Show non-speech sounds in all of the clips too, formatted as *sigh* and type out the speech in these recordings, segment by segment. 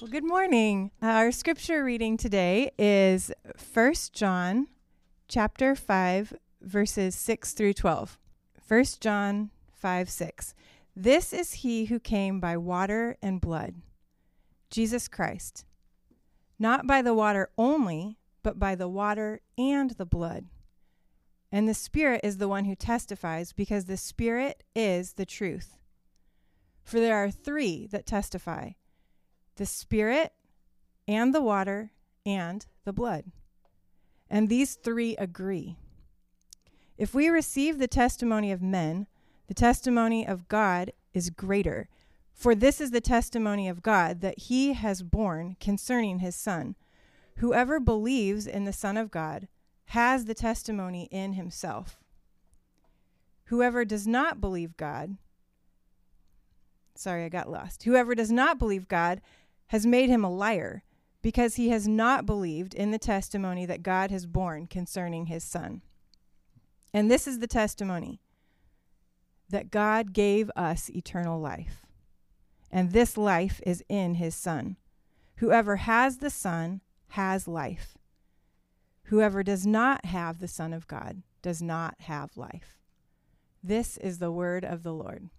Well, good morning. Our scripture reading today is 1 John chapter 5 verses 6 through 12. 1 John 5 6. This is he who came by water and blood, Jesus Christ. Not by the water only, but by the water and the blood. And the Spirit is the one who testifies, because the Spirit is the truth. For there are three that testify the Spirit, and the water, and the blood. And these three agree. If we receive the testimony of men, the testimony of God is greater. For this is the testimony of God that he has borne concerning his Son. Whoever believes in the Son of God has the testimony in himself. Whoever does not believe God, sorry, I got lost. Whoever does not believe God has made him a liar because he has not believed in the testimony that God has borne concerning his Son. And this is the testimony that God gave us eternal life. And this life is in his Son. Whoever has the Son has life. Whoever does not have the Son of God does not have life. This is the word of the Lord.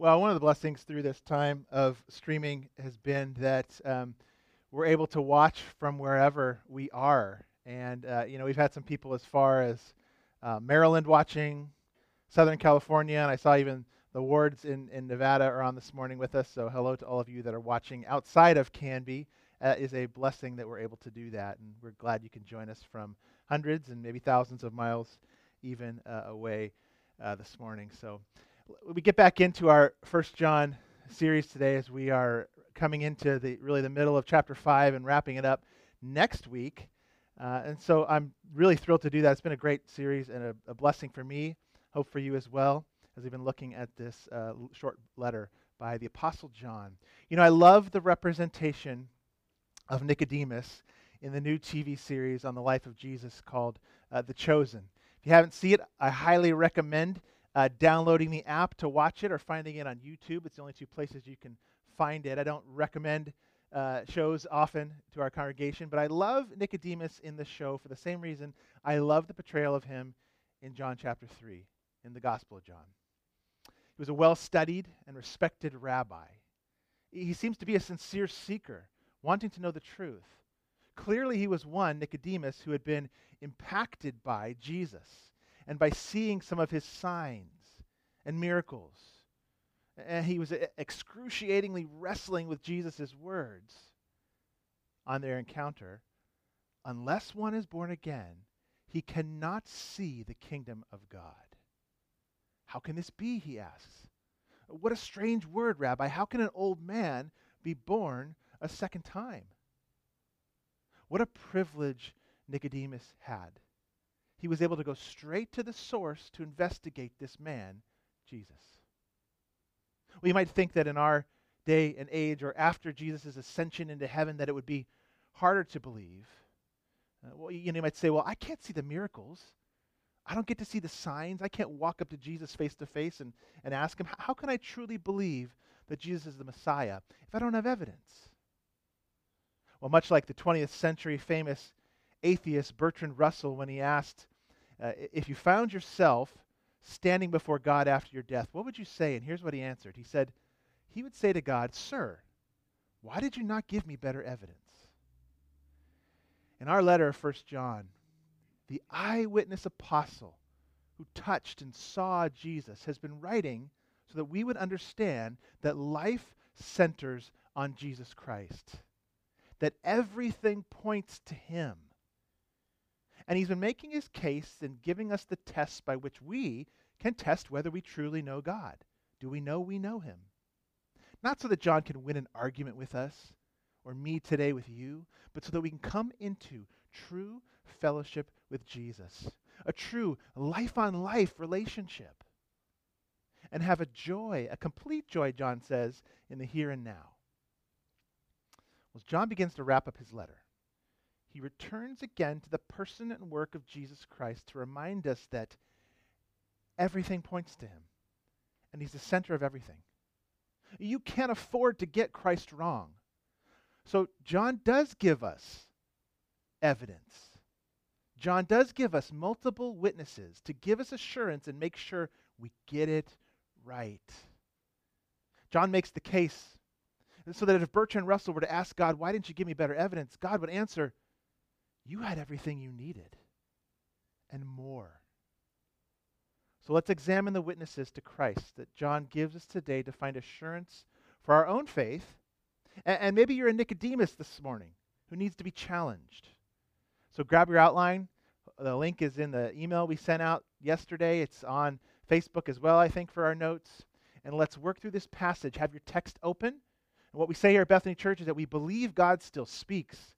Well, one of the blessings through this time of streaming has been that um, we're able to watch from wherever we are. And, uh, you know, we've had some people as far as uh, Maryland watching, Southern California, and I saw even the wards in, in Nevada are on this morning with us. So, hello to all of you that are watching outside of Canby. Uh, is a blessing that we're able to do that. And we're glad you can join us from hundreds and maybe thousands of miles even uh, away uh, this morning. So, we get back into our First John series today as we are coming into the really the middle of chapter five and wrapping it up next week. Uh, and so I'm really thrilled to do that. It's been a great series and a, a blessing for me. Hope for you as well as we've been looking at this uh, short letter by the Apostle John. You know, I love the representation of Nicodemus in the new TV series on the life of Jesus called uh, The Chosen. If you haven't seen it, I highly recommend uh, downloading the app to watch it or finding it on YouTube. It's the only two places you can find it. I don't recommend uh, shows often to our congregation, but I love Nicodemus in the show for the same reason I love the portrayal of him in John chapter 3 in the Gospel of John. He was a well studied and respected rabbi. He seems to be a sincere seeker, wanting to know the truth. Clearly, he was one, Nicodemus, who had been impacted by Jesus and by seeing some of his signs and miracles. And he was excruciatingly wrestling with Jesus' words on their encounter. Unless one is born again, he cannot see the kingdom of God. How can this be? He asks. What a strange word, Rabbi. How can an old man be born a second time? What a privilege Nicodemus had he was able to go straight to the source to investigate this man, Jesus. We might think that in our day and age or after Jesus' ascension into heaven that it would be harder to believe. Uh, well, you, know, you might say, well, I can't see the miracles. I don't get to see the signs. I can't walk up to Jesus face to face and, and ask him, how can I truly believe that Jesus is the Messiah if I don't have evidence? Well, much like the 20th century famous atheist Bertrand Russell when he asked, uh, If you found yourself standing before God after your death, what would you say? And here's what he answered He said, He would say to God, Sir, why did you not give me better evidence? In our letter of 1 John, the eyewitness apostle who touched and saw Jesus has been writing so that we would understand that life centers on Jesus Christ, that everything points to him. And he's been making his case and giving us the tests by which we can test whether we truly know God. Do we know we know him? Not so that John can win an argument with us or me today with you, but so that we can come into true fellowship with Jesus, a true life on life relationship, and have a joy, a complete joy, John says, in the here and now. Well, John begins to wrap up his letter he returns again to the person and work of Jesus Christ to remind us that everything points to him, and he's the center of everything. You can't afford to get Christ wrong. So, John does give us evidence. John does give us multiple witnesses to give us assurance and make sure we get it right. John makes the case so that if Bertrand Russell were to ask God, Why didn't you give me better evidence? God would answer, You had everything you needed and more. So let's examine the witnesses to Christ that John gives us today to find assurance for our own faith. And, and maybe you're a Nicodemus this morning who needs to be challenged. So grab your outline. The link is in the email we sent out yesterday. It's on Facebook as well, I think, for our notes. And let's work through this passage. Have your text open. And what we say here at Bethany Church is that we believe God still speaks.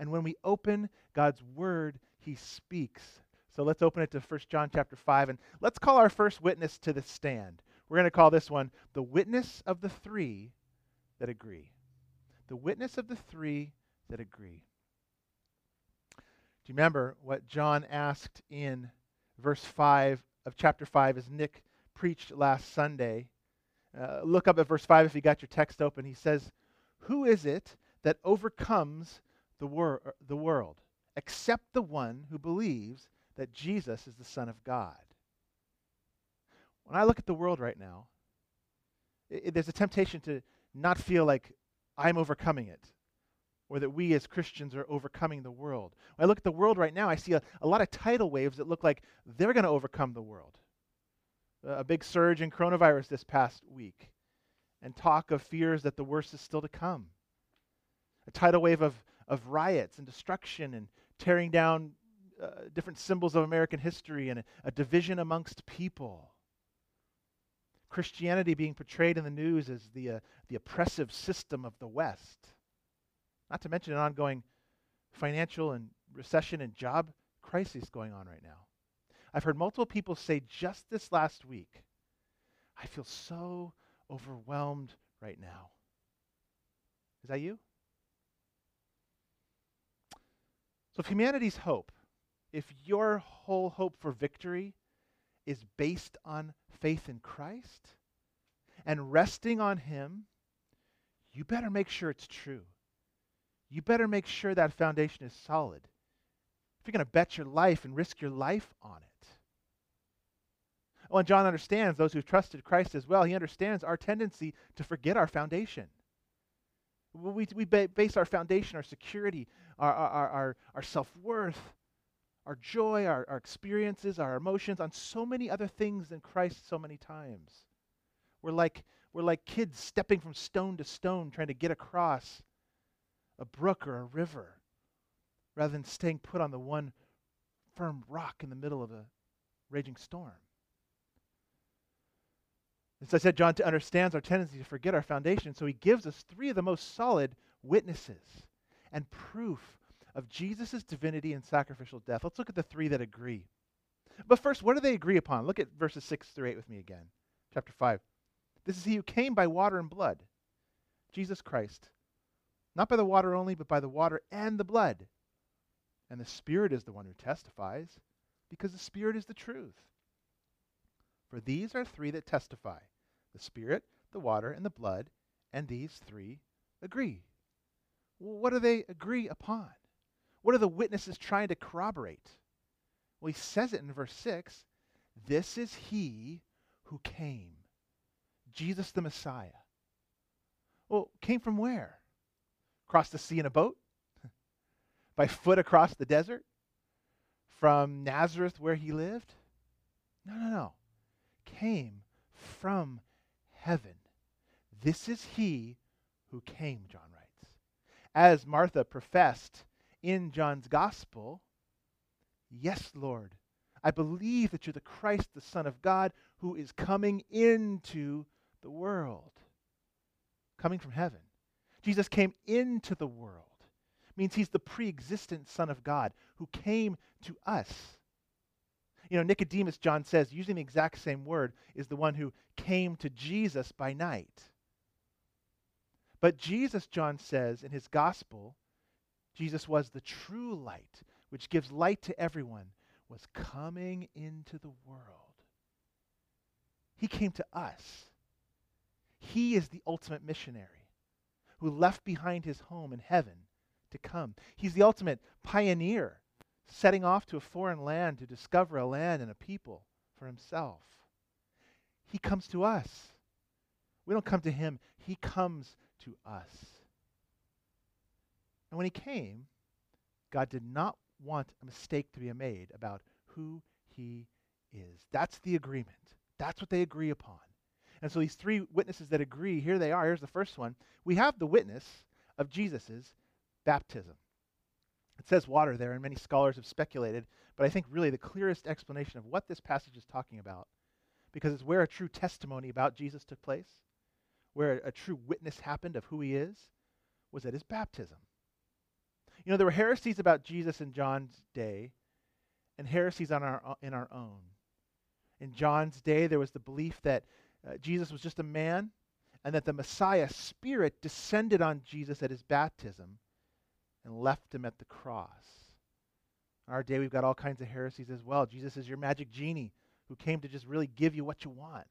And when we open God's word, he speaks. So let's open it to 1 John chapter 5 and let's call our first witness to the stand. We're going to call this one the witness of the three that agree. The witness of the three that agree. Do you remember what John asked in verse 5 of chapter 5 as Nick preached last Sunday? Uh, look up at verse 5 if you got your text open. He says, Who is it that overcomes the, wor- uh, the world except the one who believes that Jesus is the Son of God? When I look at the world right now, it, there's a temptation to not feel like I'm overcoming it or that we as Christians are overcoming the world. When I look at the world right now, I see a, a lot of tidal waves that look like they're going to overcome the world a big surge in coronavirus this past week, and talk of fears that the worst is still to come. A tidal wave of, of riots and destruction and tearing down uh, different symbols of American history and a, a division amongst people. Christianity being portrayed in the news as the, uh, the oppressive system of the West. Not to mention an ongoing financial and recession and job crisis going on right now. I've heard multiple people say just this last week, I feel so overwhelmed right now. Is that you? So, if humanity's hope, if your whole hope for victory is based on faith in Christ and resting on Him, you better make sure it's true. You better make sure that foundation is solid. If you're going to bet your life and risk your life on it, well, and John understands those who've trusted Christ as well. He understands our tendency to forget our foundation. We, we base our foundation, our security, our, our, our, our self worth, our joy, our, our experiences, our emotions on so many other things than Christ so many times. We're like, we're like kids stepping from stone to stone trying to get across a brook or a river rather than staying put on the one firm rock in the middle of a raging storm. As I said, John understands our tendency to forget our foundation, so he gives us three of the most solid witnesses and proof of Jesus' divinity and sacrificial death. Let's look at the three that agree. But first, what do they agree upon? Look at verses 6 through 8 with me again. Chapter 5. This is he who came by water and blood, Jesus Christ. Not by the water only, but by the water and the blood. And the Spirit is the one who testifies, because the Spirit is the truth. For these are three that testify the Spirit, the water, and the blood, and these three agree. What do they agree upon? What are the witnesses trying to corroborate? Well, he says it in verse 6 This is he who came, Jesus the Messiah. Well, came from where? Across the sea in a boat? *laughs* By foot across the desert? From Nazareth where he lived? No, no, no came from heaven. This is he who came, John. As Martha professed in John's gospel, Yes, Lord, I believe that you're the Christ, the Son of God, who is coming into the world. Coming from heaven. Jesus came into the world. Means he's the pre existent Son of God who came to us you know, Nicodemus, John says, using the exact same word, is the one who came to Jesus by night. But Jesus, John says in his gospel, Jesus was the true light, which gives light to everyone, was coming into the world. He came to us. He is the ultimate missionary who left behind his home in heaven to come. He's the ultimate pioneer setting off to a foreign land to discover a land and a people for himself. He comes to us. We don't come to him, he comes to us. And when he came, God did not want a mistake to be made about who he is. That's the agreement. That's what they agree upon. And so these three witnesses that agree, here they are. Here's the first one. We have the witness of Jesus' baptism. It says water there, and many scholars have speculated, but I think really the clearest explanation of what this passage is talking about, because it's where a true testimony about Jesus took place, where a, true witness happened of who he is, was at his baptism. You know, there were heresies about Jesus in John's day, and heresies on our, in our own. In John's day, there was the belief that uh, Jesus was just a man, and that the Messiah Spirit descended on Jesus at his baptism and left him at the cross. In our day, we've got all kinds of heresies as well. Jesus is your magic genie who came to just really give you what you want.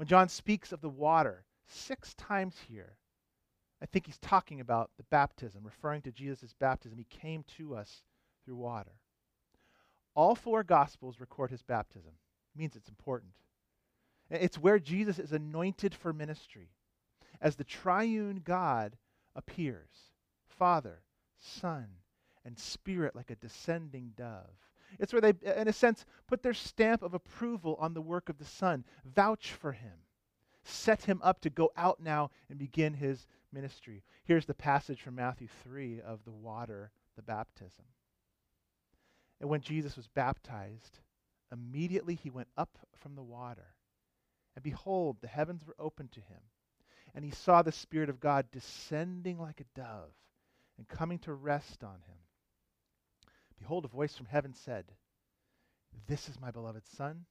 When John speaks of the water six times here, I think he's talking about the baptism, referring to Jesus' baptism. He came to us through water. All four Gospels record his baptism. It means it's important. It's where Jesus is anointed for ministry as the triune God appears. Father, Son, and Spirit like a descending dove. It's where they, in a sense, put their stamp of approval on the work of the Son, vouch for him, set him up to go out now and begin his ministry. Here's the passage from Matthew 3 of the water, the baptism. And when Jesus was baptized, immediately he went up from the water. And behold, the heavens were opened to him. And he saw the Spirit of God descending like a dove and coming to rest on him. Behold, a voice from heaven said, This is my beloved Son,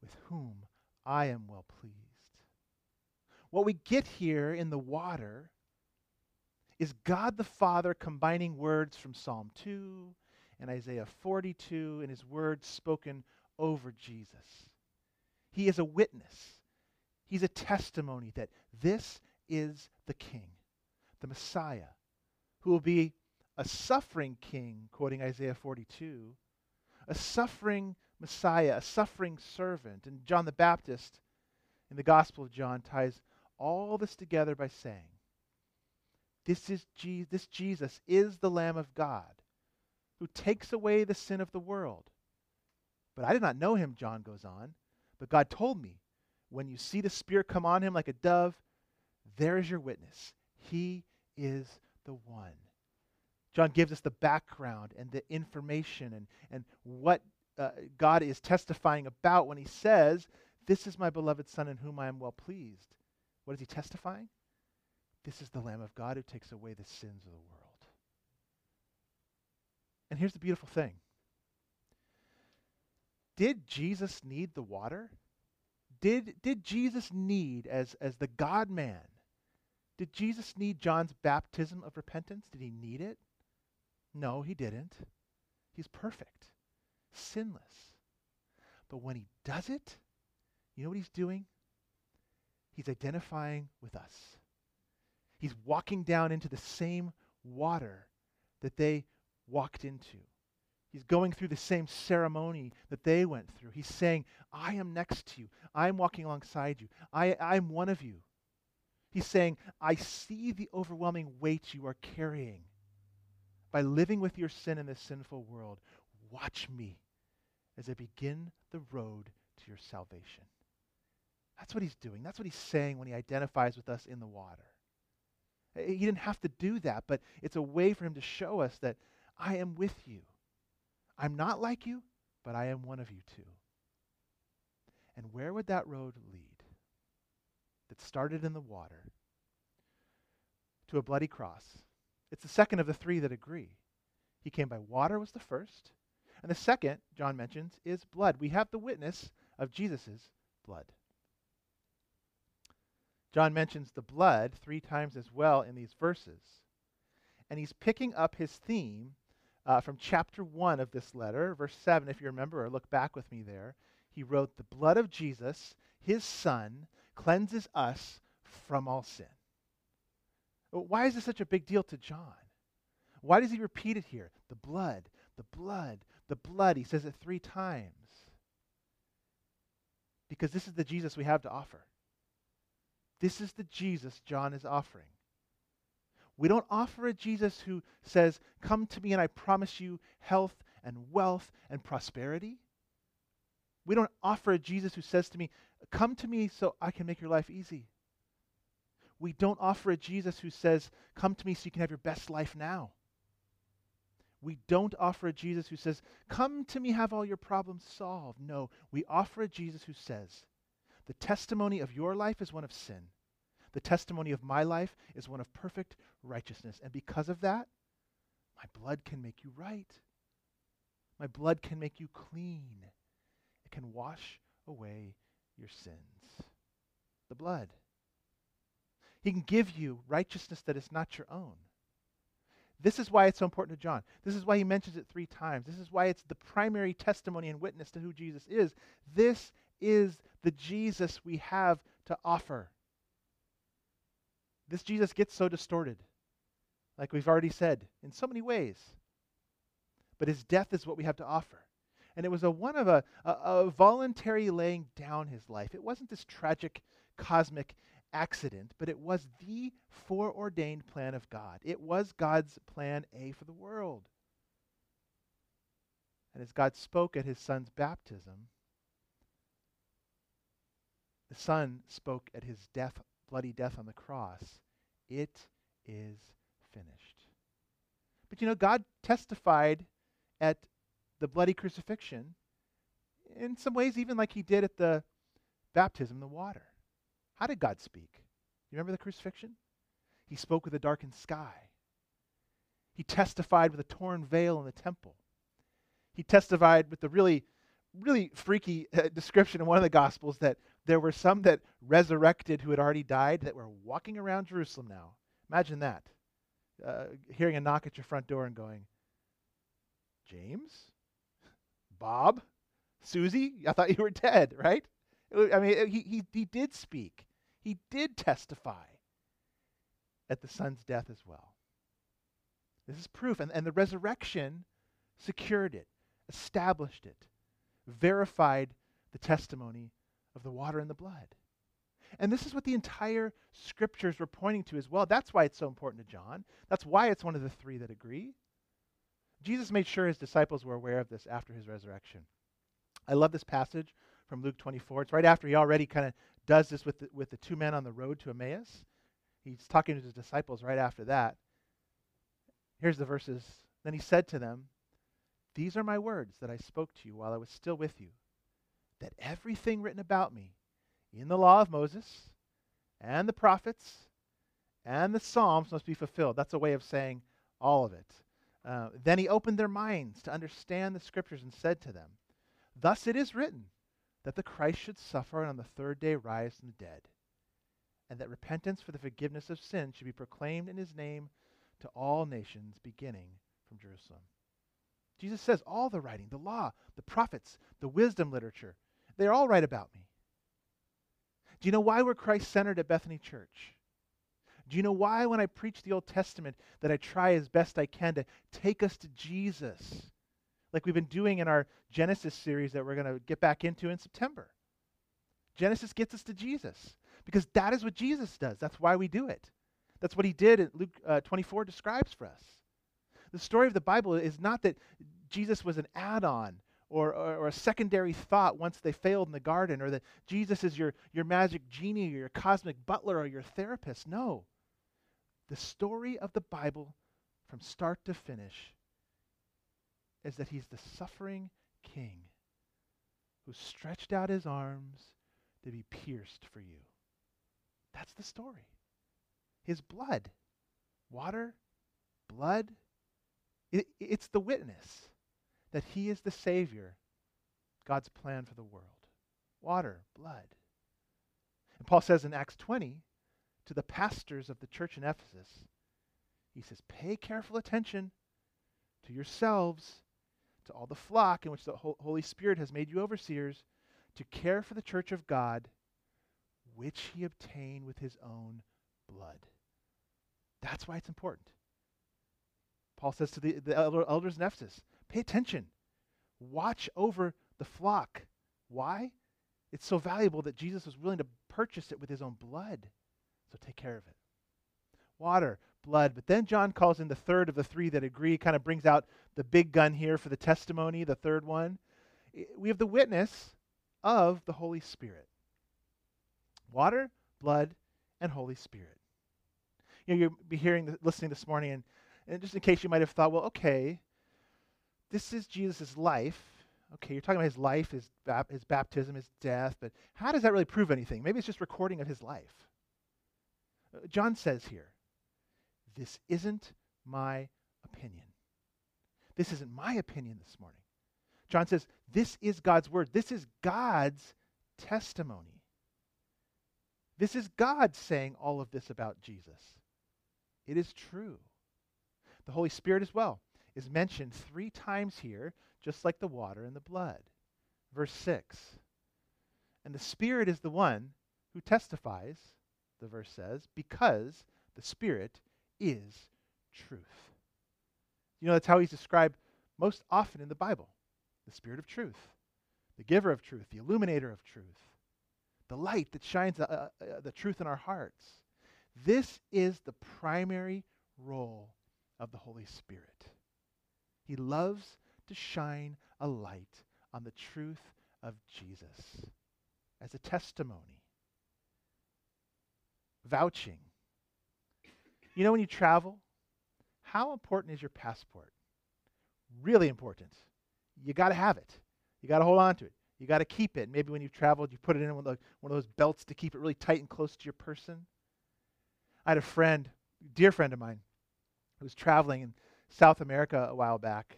with whom I am well pleased. What we get here in the water is God the Father combining words from Psalm 2 and Isaiah 42 and his words spoken over Jesus. He is a witness. He's a testimony that this is the King, the Messiah, who will be a suffering king, quoting Isaiah 42, a suffering Messiah, a suffering servant. And John the Baptist in the Gospel of John ties all this together by saying, this, is Je- this Jesus is the Lamb of God who takes away the sin of the world. But I did not know him, John goes on. But God told me, when you see the Spirit come on him like a dove, there is your witness. He is the one. John gives us the background and the information and, and what uh, God is testifying about when he says, This is my beloved Son in whom I am well pleased. What is he testifying? This is the Lamb of God who takes away the sins of the world. And here's the beautiful thing Did Jesus need the water? Did, did Jesus need, as, as the God man, did Jesus need John's baptism of repentance? Did he need it? No, he didn't. He's perfect, sinless. But when he does it, you know what he's doing? He's identifying with us. He's walking down into the same water that they walked into. He's going through the same ceremony that they went through. He's saying, I am next to you. I'm walking alongside you. I, I'm one of you. He's saying, I see the overwhelming weight you are carrying by living with your sin in this sinful world. Watch me as I begin the road to your salvation. That's what he's doing. That's what he's saying when he identifies with us in the water. He didn't have to do that, but it's a way for him to show us that I am with you. I'm not like you, but I am one of you too. And where would that road lead? that started in the water to a bloody cross. It's the second of the three that agree. He came by water, was the first. And the second, John mentions, is blood. We have the witness of Jesus' blood. John mentions the blood three times as well in these verses. And he's picking up his theme uh, from chapter 1 of this letter, verse 7, if you remember, or look back with me there. He he wrote, The blood of Jesus, his son, cleanses us from all sin. Why is this such a big deal to John? Why does he repeat it here? The blood, the blood, the blood. He says it three times. Because this is the Jesus we have to offer. This is the Jesus John is offering. We don't offer a Jesus who says, Come to me and I promise you health and wealth and prosperity. We don't offer a Jesus who says to me, Come to me so I can make your life easy. We don't offer a Jesus who says, Come to me so you can have your best life now. We don't offer a Jesus who says, Come to me, have all your problems solved. No, we offer a Jesus who says, The testimony of your life is one of sin. The testimony of my life is one of perfect righteousness. And because of that, my blood can make you right. My blood can make you clean. It can wash away your sins. The blood. He can give you righteousness that is not your own. This is why it's so important to John. This is why he mentions it three times. This is why it's the primary testimony and witness to who Jesus is. This is the Jesus we have to offer. This Jesus gets so distorted, like we've already said, in so many ways. But his death is what we have to offer. And it was a one of a, a, a voluntary laying down his life. It wasn't this tragic cosmic accident, but it was the foreordained plan of God. It was God's plan A for the world. And as God spoke at his son's baptism, the son spoke at his death bloody death on the cross, it is finished. But you know, God testified at the bloody crucifixion in some ways, even like he did at the baptism in the water. How did God speak? You remember the crucifixion? He spoke with a darkened sky. He testified with a torn veil in the temple. He testified with the really, really freaky *laughs* uh, description in one of the Gospels that there were some that resurrected who had already died that were walking around Jerusalem now. Imagine that. Uh, hearing a knock at your front door and going, James? Bob? Susie? I thought you were dead, *laughs* right? I mean, he, he, he did speak, he did testify at the son's death as well. This is proof. And, and the resurrection secured it, established it, verified the testimony of the water and the blood. And this is what the entire scriptures were pointing to as well. That's why it's so important to John. That's why it's one of the three that agree. Jesus made sure his disciples were aware of this after his resurrection. I love this passage from Luke 24. It's right after he already kind of does this with the, with the two men on the road to Emmaus. He's talking to his disciples right after that. Here's the verses. Then he said to them, These are my words that I spoke to you while I was still with you that everything written about me in the law of Moses and the prophets and the Psalms must be fulfilled. That's a way of saying all of it. Uh, then he opened their minds to understand the scriptures and said to them, Thus it is written that the Christ should suffer and on the third day rise from the dead, and that repentance for the forgiveness of sins should be proclaimed in his name to all nations, beginning from Jerusalem. Jesus says all the writing, the law, the prophets, the wisdom literature, they're all right about me. Do you know why we're Christ centered at Bethany Church? Do you know why, when I preach the Old Testament, that I try as best I can to take us to Jesus, like we've been doing in our Genesis series that we're going to get back into in September? Genesis gets us to Jesus because that is what Jesus does. That's why we do it. That's what he did, and Luke uh, 24 describes for us. The story of the Bible is not that Jesus was an add on or, or, or, a secondary thought once they failed in the garden, or that Jesus is your, your magic genie or your cosmic butler or your therapist. No. The story of the Bible from start to finish is that he's the suffering king who stretched out his arms to be pierced for you. That's the story. His blood, water, blood, it, it's the witness that he is the Savior, God's plan for the world. Water, blood. And Paul says in Acts 20 to the pastors of the church in Ephesus, he says, Pay careful attention to yourselves, to all the flock in which the Holy Spirit has made you overseers, to care for the church of God, which he obtained with his own blood. That's why it's important. Paul says to the, the elder, elders in Ephesus, pay attention. Watch over the flock. Why? It's so valuable that Jesus was willing to purchase it with his own blood. So take care of it. Water, blood. But then John calls in the third of the three that agree, kind of brings out the big gun here for the testimony, the third one. We have the witness of the Holy Spirit water, blood, and Holy Spirit. You know, you'll be hearing, listening this morning, and, and just in case you might have thought, well, okay, this is Jesus' life. Okay, you're talking about his life, his, bap- his baptism, his death, but how does that really prove anything? Maybe it's just recording of his life. Uh, John says here, this isn't my opinion. This isn't my opinion this morning. John says, this is God's word. This is God's testimony. This is God saying all of this about Jesus. It is true. The Holy Spirit as well is mentioned three times here, just like the water and the blood. Verse 6. And the Spirit is the one who testifies, the verse says, because the Spirit is truth. You know, that's how he's described most often in the Bible the Spirit of truth, the giver of truth, the illuminator of truth, the light that shines uh, uh, uh the truth in our hearts. This is the primary role of the Holy Spirit. He loves to shine a light on the truth of Jesus as a testimony, vouching. You know, when you travel, how important is your passport? Really important. You got to have it. You got to hold on to it. You got to keep it. Maybe when you've traveled, you put it in one of, the, one of those belts to keep it really tight and close to your person. I had a friend, dear friend of mine, who was traveling in South America a while back,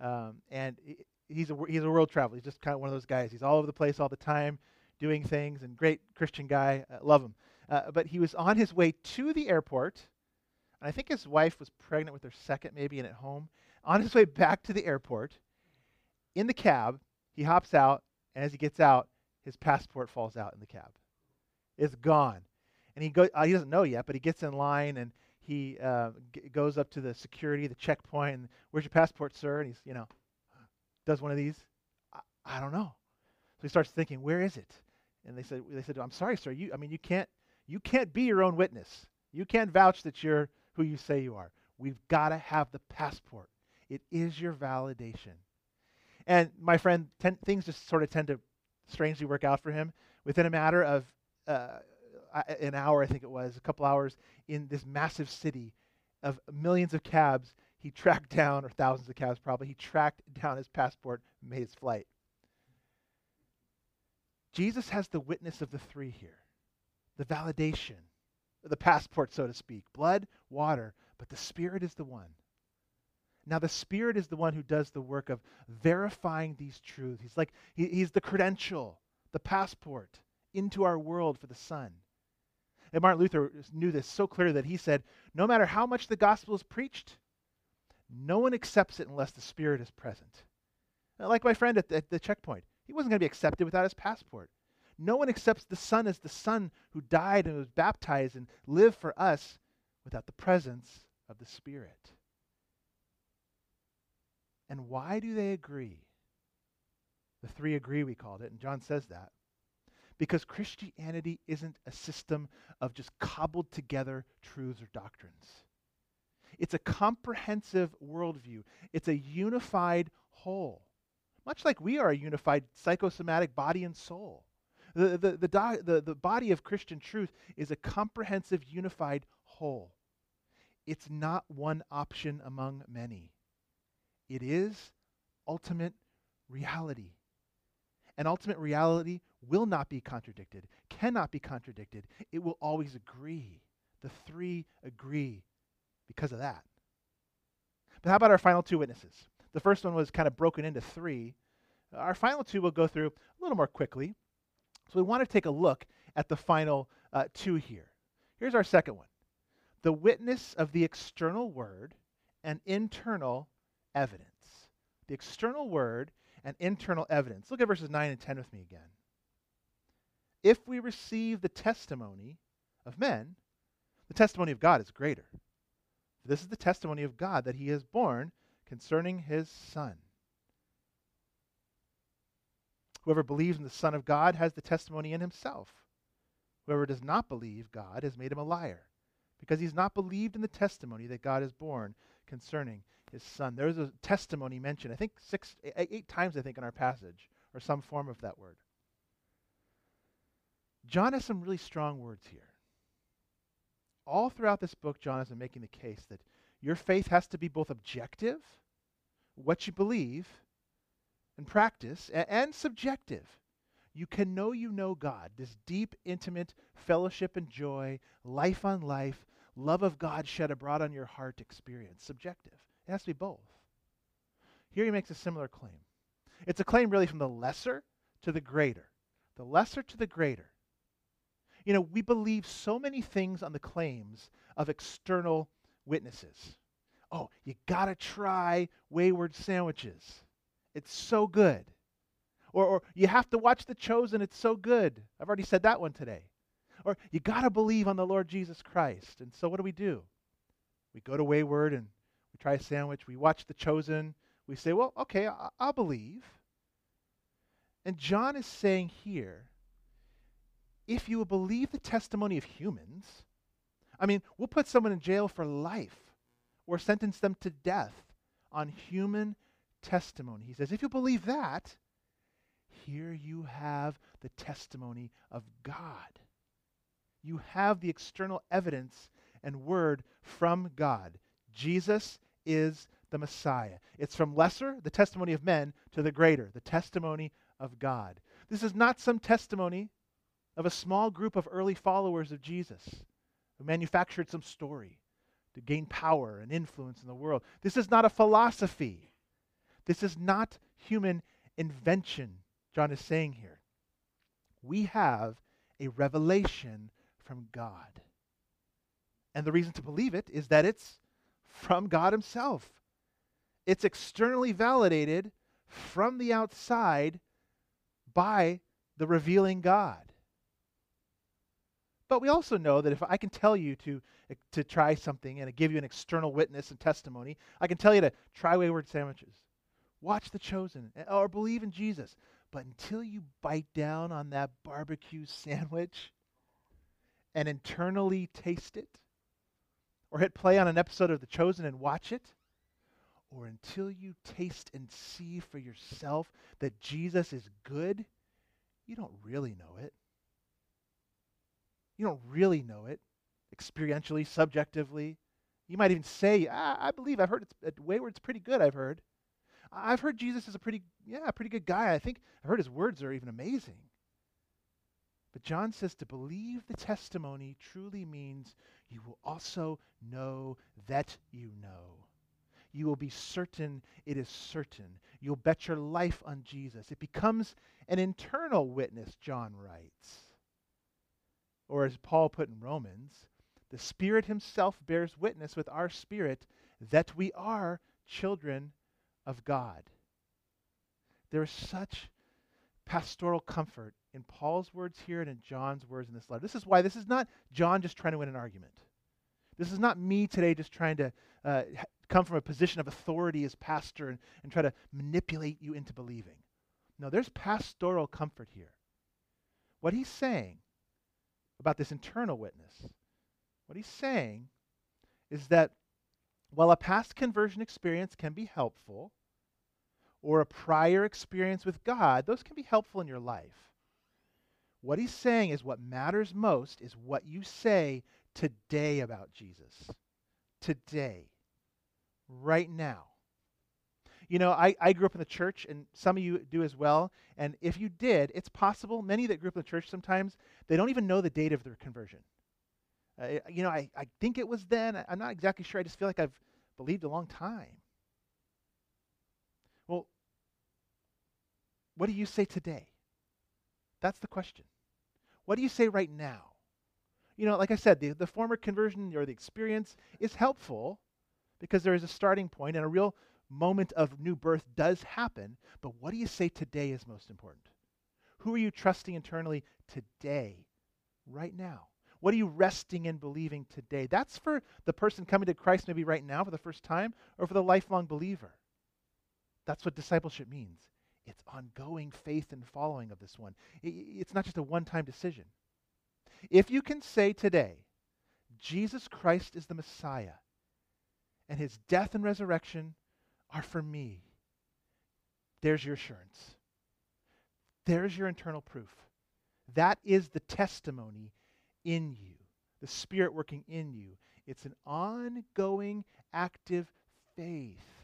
um, and he's a he's a world traveler. He's just kind of one of those guys. He's all over the place all the time, doing things, and great Christian guy. Uh, love him. Uh, but he was on his way to the airport, and I think his wife was pregnant with her second, maybe, and at home. On his way back to the airport, in the cab, he hops out, and as he gets out, his passport falls out in the cab. It's gone, and he go. Uh, he doesn't know yet, but he gets in line and he uh, g- goes up to the security, the checkpoint, and where's your passport, sir? And he's, you know, does one of these. I, I don't know. So he starts thinking, where is it? And they said, they said, I'm sorry, sir. You, I mean, you can't, you can't be your own witness. You can't vouch that you're who you say you are. We've got to have the passport. It is your validation. And my friend, ten, things just sort of tend to strangely work out for him. Within a matter of uh, an hour, I think it was, a couple hours in this massive city of millions of cabs, he *laughs* tracked down, or thousands of cabs probably, he tracked down his passport, made his flight. Jesus has the witness of the three here the validation, the passport, so to speak blood, water, but the Spirit is the one. Now, the Spirit is the one who does the work of verifying these truths. He's like, he, he's the credential, the passport into our world for the Son. And Martin Luther knew this so clearly that he said, no matter how much the gospel is preached, no one accepts it unless the Spirit is present. Like my friend at the, at the checkpoint, he wasn't going to be accepted without his passport. No one accepts the Son as the Son who died and was baptized and lived for us without the presence of the Spirit. And why do they agree? The three agree, we called it, and John says that. Because Christianity isn't a system of just cobbled together truths or doctrines. It's a comprehensive worldview, it's a unified whole, much like we are a unified psychosomatic body and soul. The, the, the, the, the body of Christian truth is a comprehensive, unified whole. It's not one option among many, it is ultimate reality. And ultimate reality will not be contradicted, cannot be contradicted. It will always agree. The three agree because of that. But how about our final two witnesses? The first one was kind of broken into three. Our final two we'll go through a little more quickly. So we want to take a look at the final uh, two here. Here's our second one the witness of the external word and internal evidence. The external word and internal evidence. Look at verses 9 and 10 with me again. if we receive the testimony of men, the testimony of God is greater. This is the testimony of God that he has borne concerning his Son. Whoever believes in the Son of God has the testimony in himself. Whoever does not believe God has made him a liar, because he's not believed in the testimony that God has borne concerning his Son. There's a testimony mentioned, I think six, eight times, I think, in our passage, or some form of that word. John has some really strong words here. All throughout this book, John has been making the case that your faith has to be both objective, what you believe and practice, and, subjective. You can know you know God, this deep, intimate fellowship and joy, life on life, love of God shed abroad on your heart experience. Subjective. It has to be both. Here he makes a similar claim. It's a claim really from the lesser to the greater. The lesser to the greater. You know, we believe so many things on the claims of external witnesses. Oh, you got to try wayward sandwiches. It's so good. Or, or you have to watch The Chosen. It's so good. I've already said that one today. Or you got to believe on the Lord Jesus Christ. And so what do we do? We go to Wayward and we try a sandwich. We watch The Chosen. We say, well, okay, I- I'll believe. And John is saying here if you will believe the testimony of humans, I mean, we'll put someone in jail for life or sentence them to death on human testimony. He says, if you believe that, here you have the testimony of God. You have the external evidence and word from God. Jesus is the Messiah. It's from lesser, the testimony of men, to the greater, the testimony of God. This is not some testimony of a small group of early followers of Jesus who manufactured some story to gain power and influence in the world. This is not a philosophy. This is not human invention, John is saying here. We have a revelation from God. And the reason to believe it is that it's from God Himself. It's externally validated from the outside by the revealing God. But we also know that if I can tell you to, to try something and give you an external witness and testimony, I can tell you to try wayward sandwiches, watch The Chosen, or believe in Jesus. But until you bite down on that barbecue *laughs* sandwich and internally taste it, or hit play on an episode of The Chosen and watch it, or until you taste and see for yourself that Jesus is good, you don't really know it. You don't really know it experientially, subjectively. You might even say, ah, I believe I've heard it's, uh, Wayward's pretty good, I've heard. I've heard Jesus is a pretty, yeah, pretty good guy. I think I've heard his words are even amazing. But John says to believe the testimony truly means you will also know that you know. You will be certain it is certain. You'll bet your life on Jesus. It becomes an internal witness, John writes. Or as Paul put in Romans, the Spirit Himself bears witness with our spirit that we are children of God. There is such pastoral comfort in Paul's words here and in John's words in this letter. This is why this is not John just trying to win an argument. This is not me today just trying to uh, come from a position of authority as pastor and, and try to manipulate you into believing. No, there's pastoral comfort here. What he's saying about this internal witness. What he's saying is that while a past conversion experience can be helpful, or a prior experience with God, those can be helpful in your life. What he's saying is what matters most is what you say today about Jesus. Today. Right now. You know, I, I grew up in the church, and some of you do as well. And if you did, it's possible, many that grew up in the church sometimes, they don't even know the date of their conversion. Uh, you know, I, I think it was then. I'm not exactly sure. I just feel like I've believed a long time. What do you say today? That's the question. What do you say right now? You know, like I said, the, the former conversion or the experience is helpful because there is a starting point and a real moment of new birth does happen, but what do you say today is most important? Who are you trusting internally today, right now? What are you resting in believing today? That's for the person coming to Christ maybe right now for the first time or for the lifelong believer. That's what discipleship means. It's ongoing faith and following of this one. It's not just a one time decision. If you can say today, Jesus Christ is the Messiah, and his death and resurrection are for me, there's your assurance. There's your internal proof. That is the testimony in you, the Spirit working in you. It's an ongoing, active faith,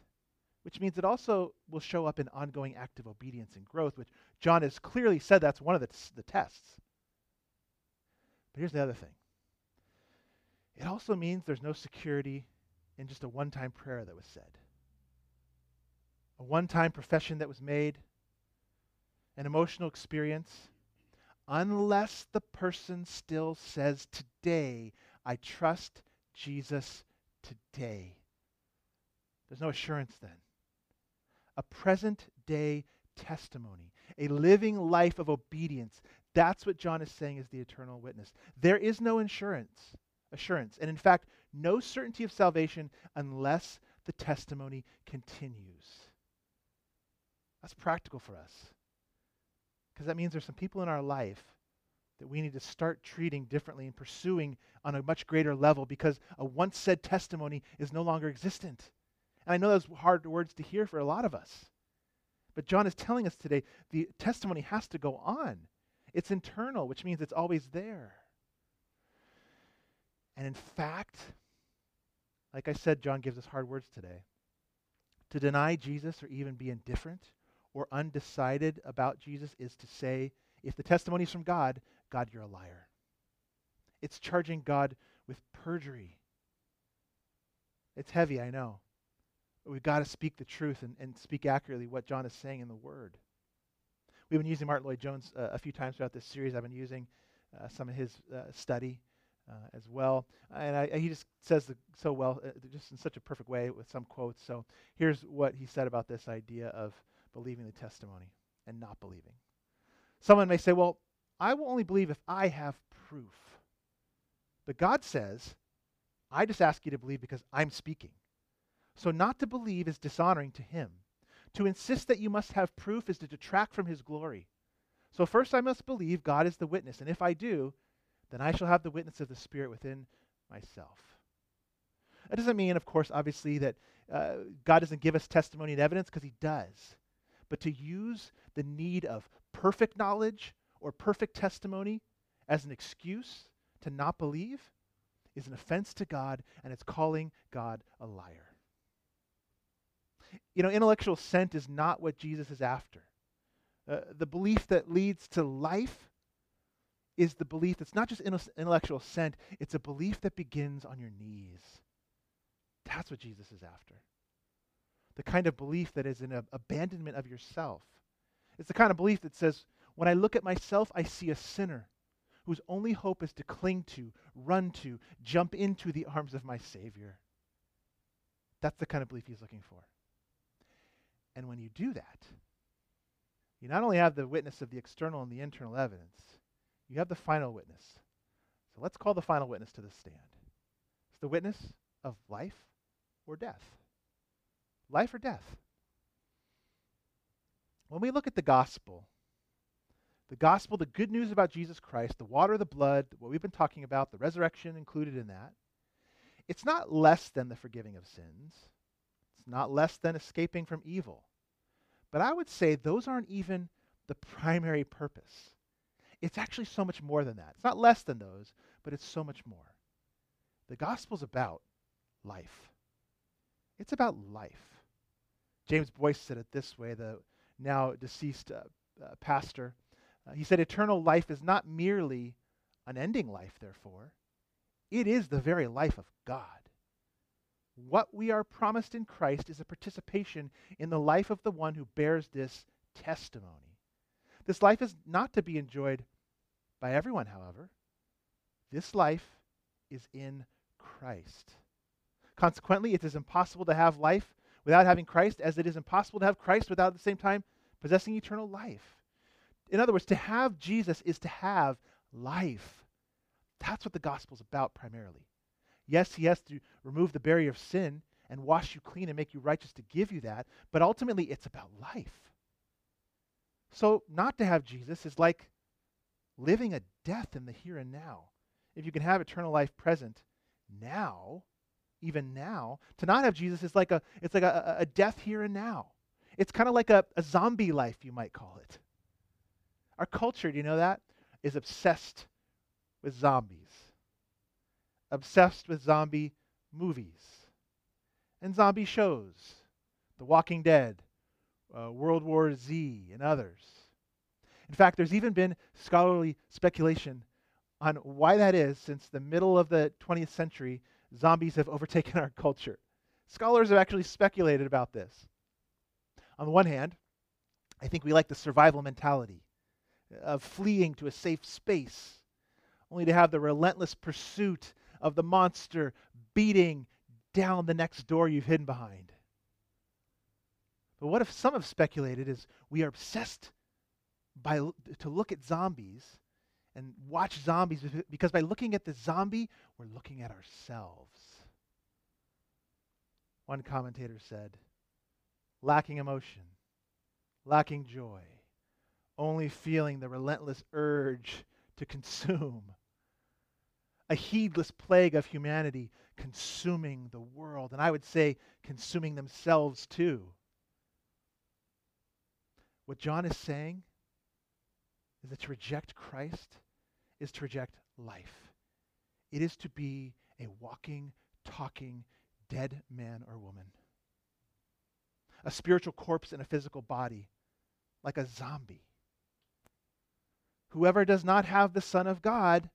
which means it also will show up in ongoing, active obedience and growth, which John has clearly said that's one of the, t- the tests. But here's the other thing it also means there's no security in just a one time prayer that was said, a one time profession that was made, an emotional experience unless the person still says, Today, I trust Jesus today. There's no assurance then. A present day testimony, a living life of obedience. That's what John is saying is the eternal witness. There is no insurance, assurance, and in fact, no certainty of salvation unless the testimony continues. That's practical for us. Because that means there's some people in our life that we need to start treating differently and pursuing on a much greater level because a once said testimony is no longer existent. And I know those hard words to hear for a lot of us. But John is telling us today the testimony has to go on. It's internal, which means it's always there. And in fact, like I said, John gives us hard words today. To deny Jesus or even be indifferent or undecided about Jesus is to say, if the testimony is from God, God, you're a liar. It's charging God with perjury. It's heavy, I know. We've got to speak the truth and, and speak accurately what John is saying in the Word. We've been using Martyn Lloyd-Jones uh, a few times throughout this series. I've been using uh, some of his uh, study uh, as well. And I, he just says the, so well, uh, just in such a perfect way with some quotes. So here's what he said about this idea of believing the testimony and not believing. Someone may say, well, I will only believe if I have proof. But God says, I just ask you to believe because I'm speaking. So not to believe is dishonoring to him. To insist that you must have proof is to detract from his glory. So first I must believe God is the witness, and if I do, then I shall have the witness of the Spirit within myself. That doesn't mean, of course, obviously, that uh, God doesn't give us testimony and evidence because he does but to use the need of perfect knowledge or perfect testimony as an excuse to not believe is an offense to God and it's calling God a liar. You know, intellectual assent is not what Jesus is after. Uh, the belief that leads to life is the belief that's not just intellectual assent, it's a belief that begins on your knees. That's what Jesus is after the kind of belief that is an abandonment of yourself. It's the kind of belief that says, when I look at myself, I see a sinner whose only hope is to cling to, run to, jump into the arms of my Savior. That's the kind of belief he's looking for. And when you do that, you not only have the witness of the external and the internal evidence, you have the final witness. So let's call the final witness to the stand. It's the witness of life or death life or death. When we look at the gospel, the gospel, the good news about Jesus Christ, the water, the blood, what we've been talking about, the resurrection included in that, it's not less than the forgiving of sins. Not less than escaping from evil. But I would say those aren't even the primary purpose. It's actually so much more than that. It's not less than those, but it's so much more. The gospel's about life. It's about life. James Boice said it this way, the now deceased uh, uh, pastor. Uh, he said, Eternal life is not merely unending life, therefore, it is the very life of God. What we are promised in Christ is a participation in the life of the one who bears this testimony. This life is not to be enjoyed by everyone, however. This life is in Christ. Consequently, it is impossible to have life without having Christ, as it is impossible to have Christ without at the same time possessing eternal life. In other words, to have Jesus is to have life. That's what the gospel's about primarily. Yes, he has to remove the barrier of sin and wash you clean and make you righteous to give you that, but ultimately it's about life. So, not to have Jesus is like living a death in the here and now. If you can have eternal life present now, even now, to not have Jesus is like a it's like a, a death here and now. It's kind of like a, a zombie life, you might call it. Our culture, do you know that? Is obsessed with zombies. Obsessed with zombie movies and zombie shows. The Walking Dead, uh, World War Z, and others. In fact, there's even been scholarly speculation on why that is since the middle of the 20th century, zombies have *laughs* overtaken our culture. Scholars have actually speculated about this. On the one hand, I think we like the survival mentality of fleeing to a safe space, only to have the relentless pursuit of the monster beating down the next door you've hidden behind. But what if some have speculated is we are obsessed by to look at zombies and watch zombies because by looking at the zombie, we're looking at ourselves. One commentator said, lacking emotion, lacking joy, only feeling the relentless urge to consume. A heedless plague of humanity consuming the world, and I would say consuming themselves too. What John is saying is that to reject Christ is to reject life. It is to be a walking, talking, dead man or woman. A spiritual corpse in a physical body, like a zombie. Whoever does not have the Son of God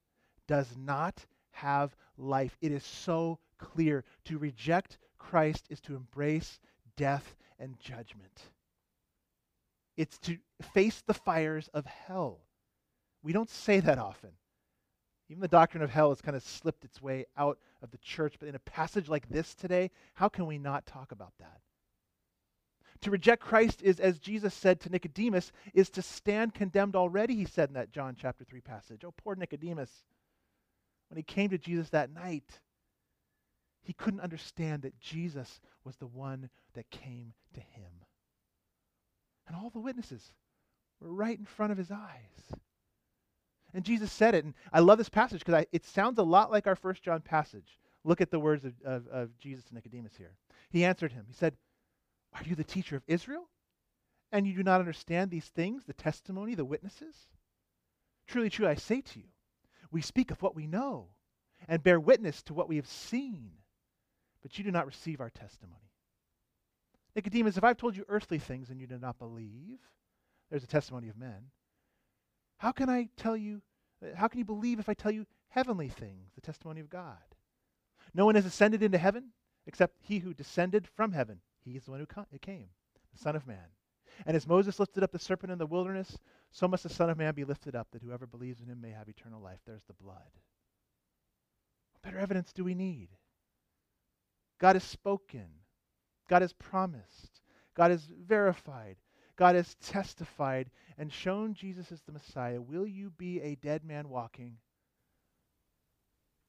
does not have life. It is so clear. To reject Christ is to embrace death and judgment. It's to face the fires of hell. We don't say that often. Even the doctrine of hell has kind of slipped its way out of the church, but in a passage like this today, how can we not talk about that? To reject Christ is, as Jesus said to Nicodemus, is to stand condemned already, he said in that John chapter 3 passage. Oh, poor Nicodemus. When he came to Jesus that night, he couldn't understand that Jesus was the one that came to him. And all the witnesses were right in front of his eyes. And Jesus said it. And I love this passage because it sounds a lot like our First John passage. Look at the words of, of, of Jesus to Nicodemus here. He answered him. He said, Are you the teacher of Israel? And you do not understand these things, the testimony, the witnesses? Truly, truly, I say to you, we speak of what we know and bear witness to what we have seen, but you do not receive our testimony. Nicodemus, if I've told you earthly things and you do not believe, there's a testimony of men. How can I tell you, uh, how can you believe if I tell you heavenly things, the testimony of God? No one has ascended into heaven except he who descended from heaven. He is the one who came, the Son of Man. And as Moses lifted up the serpent in the wilderness, so must the Son of Man be lifted up, that whoever believes in him may have eternal life. There's the blood. What better evidence do we need? God has spoken. God has promised. God has verified. God has testified and shown Jesus as the Messiah. Will you be a dead man walking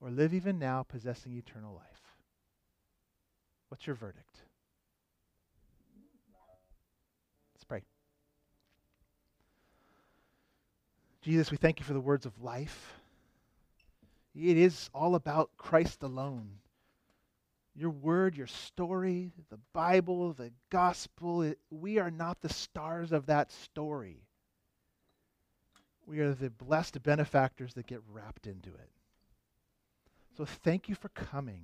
or live even now possessing eternal life? What's your verdict? Let's pray. Jesus, we thank you for the words of life. It is all about Christ alone. Your word, your story, the Bible, the gospel, it, we are not the stars of that story. We are the blessed benefactors that get wrapped into it. So thank you for coming.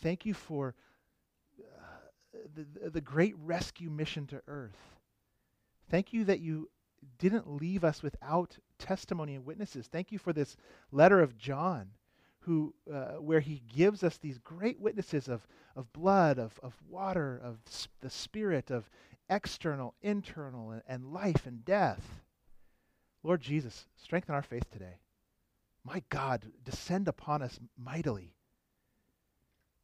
Thank you for uh, the, the great rescue mission to earth. Thank you that you didn't leave us without testimony and witnesses. Thank you for this letter of John, who, uh, where he gives us these great witnesses of, of blood, of, of water, of sp- the spirit, of external, internal, and, and life and death. Lord Jesus, strengthen our faith today. My God, descend upon us mightily.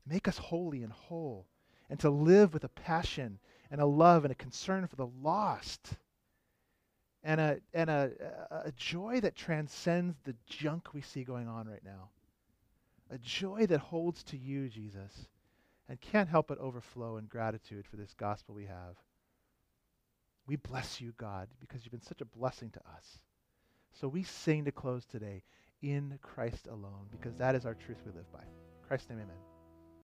Make us holy and whole, and to live with a passion and a love and a concern for the lost and a and a, a joy that transcends the junk we see going on right now. A joy that holds to you, Jesus, and can't help but overflow in gratitude for this gospel we have. We bless you, God, because you've been such a blessing to us. So we sing to close today in Christ alone, because that is our truth we live by. In Christ's name, amen.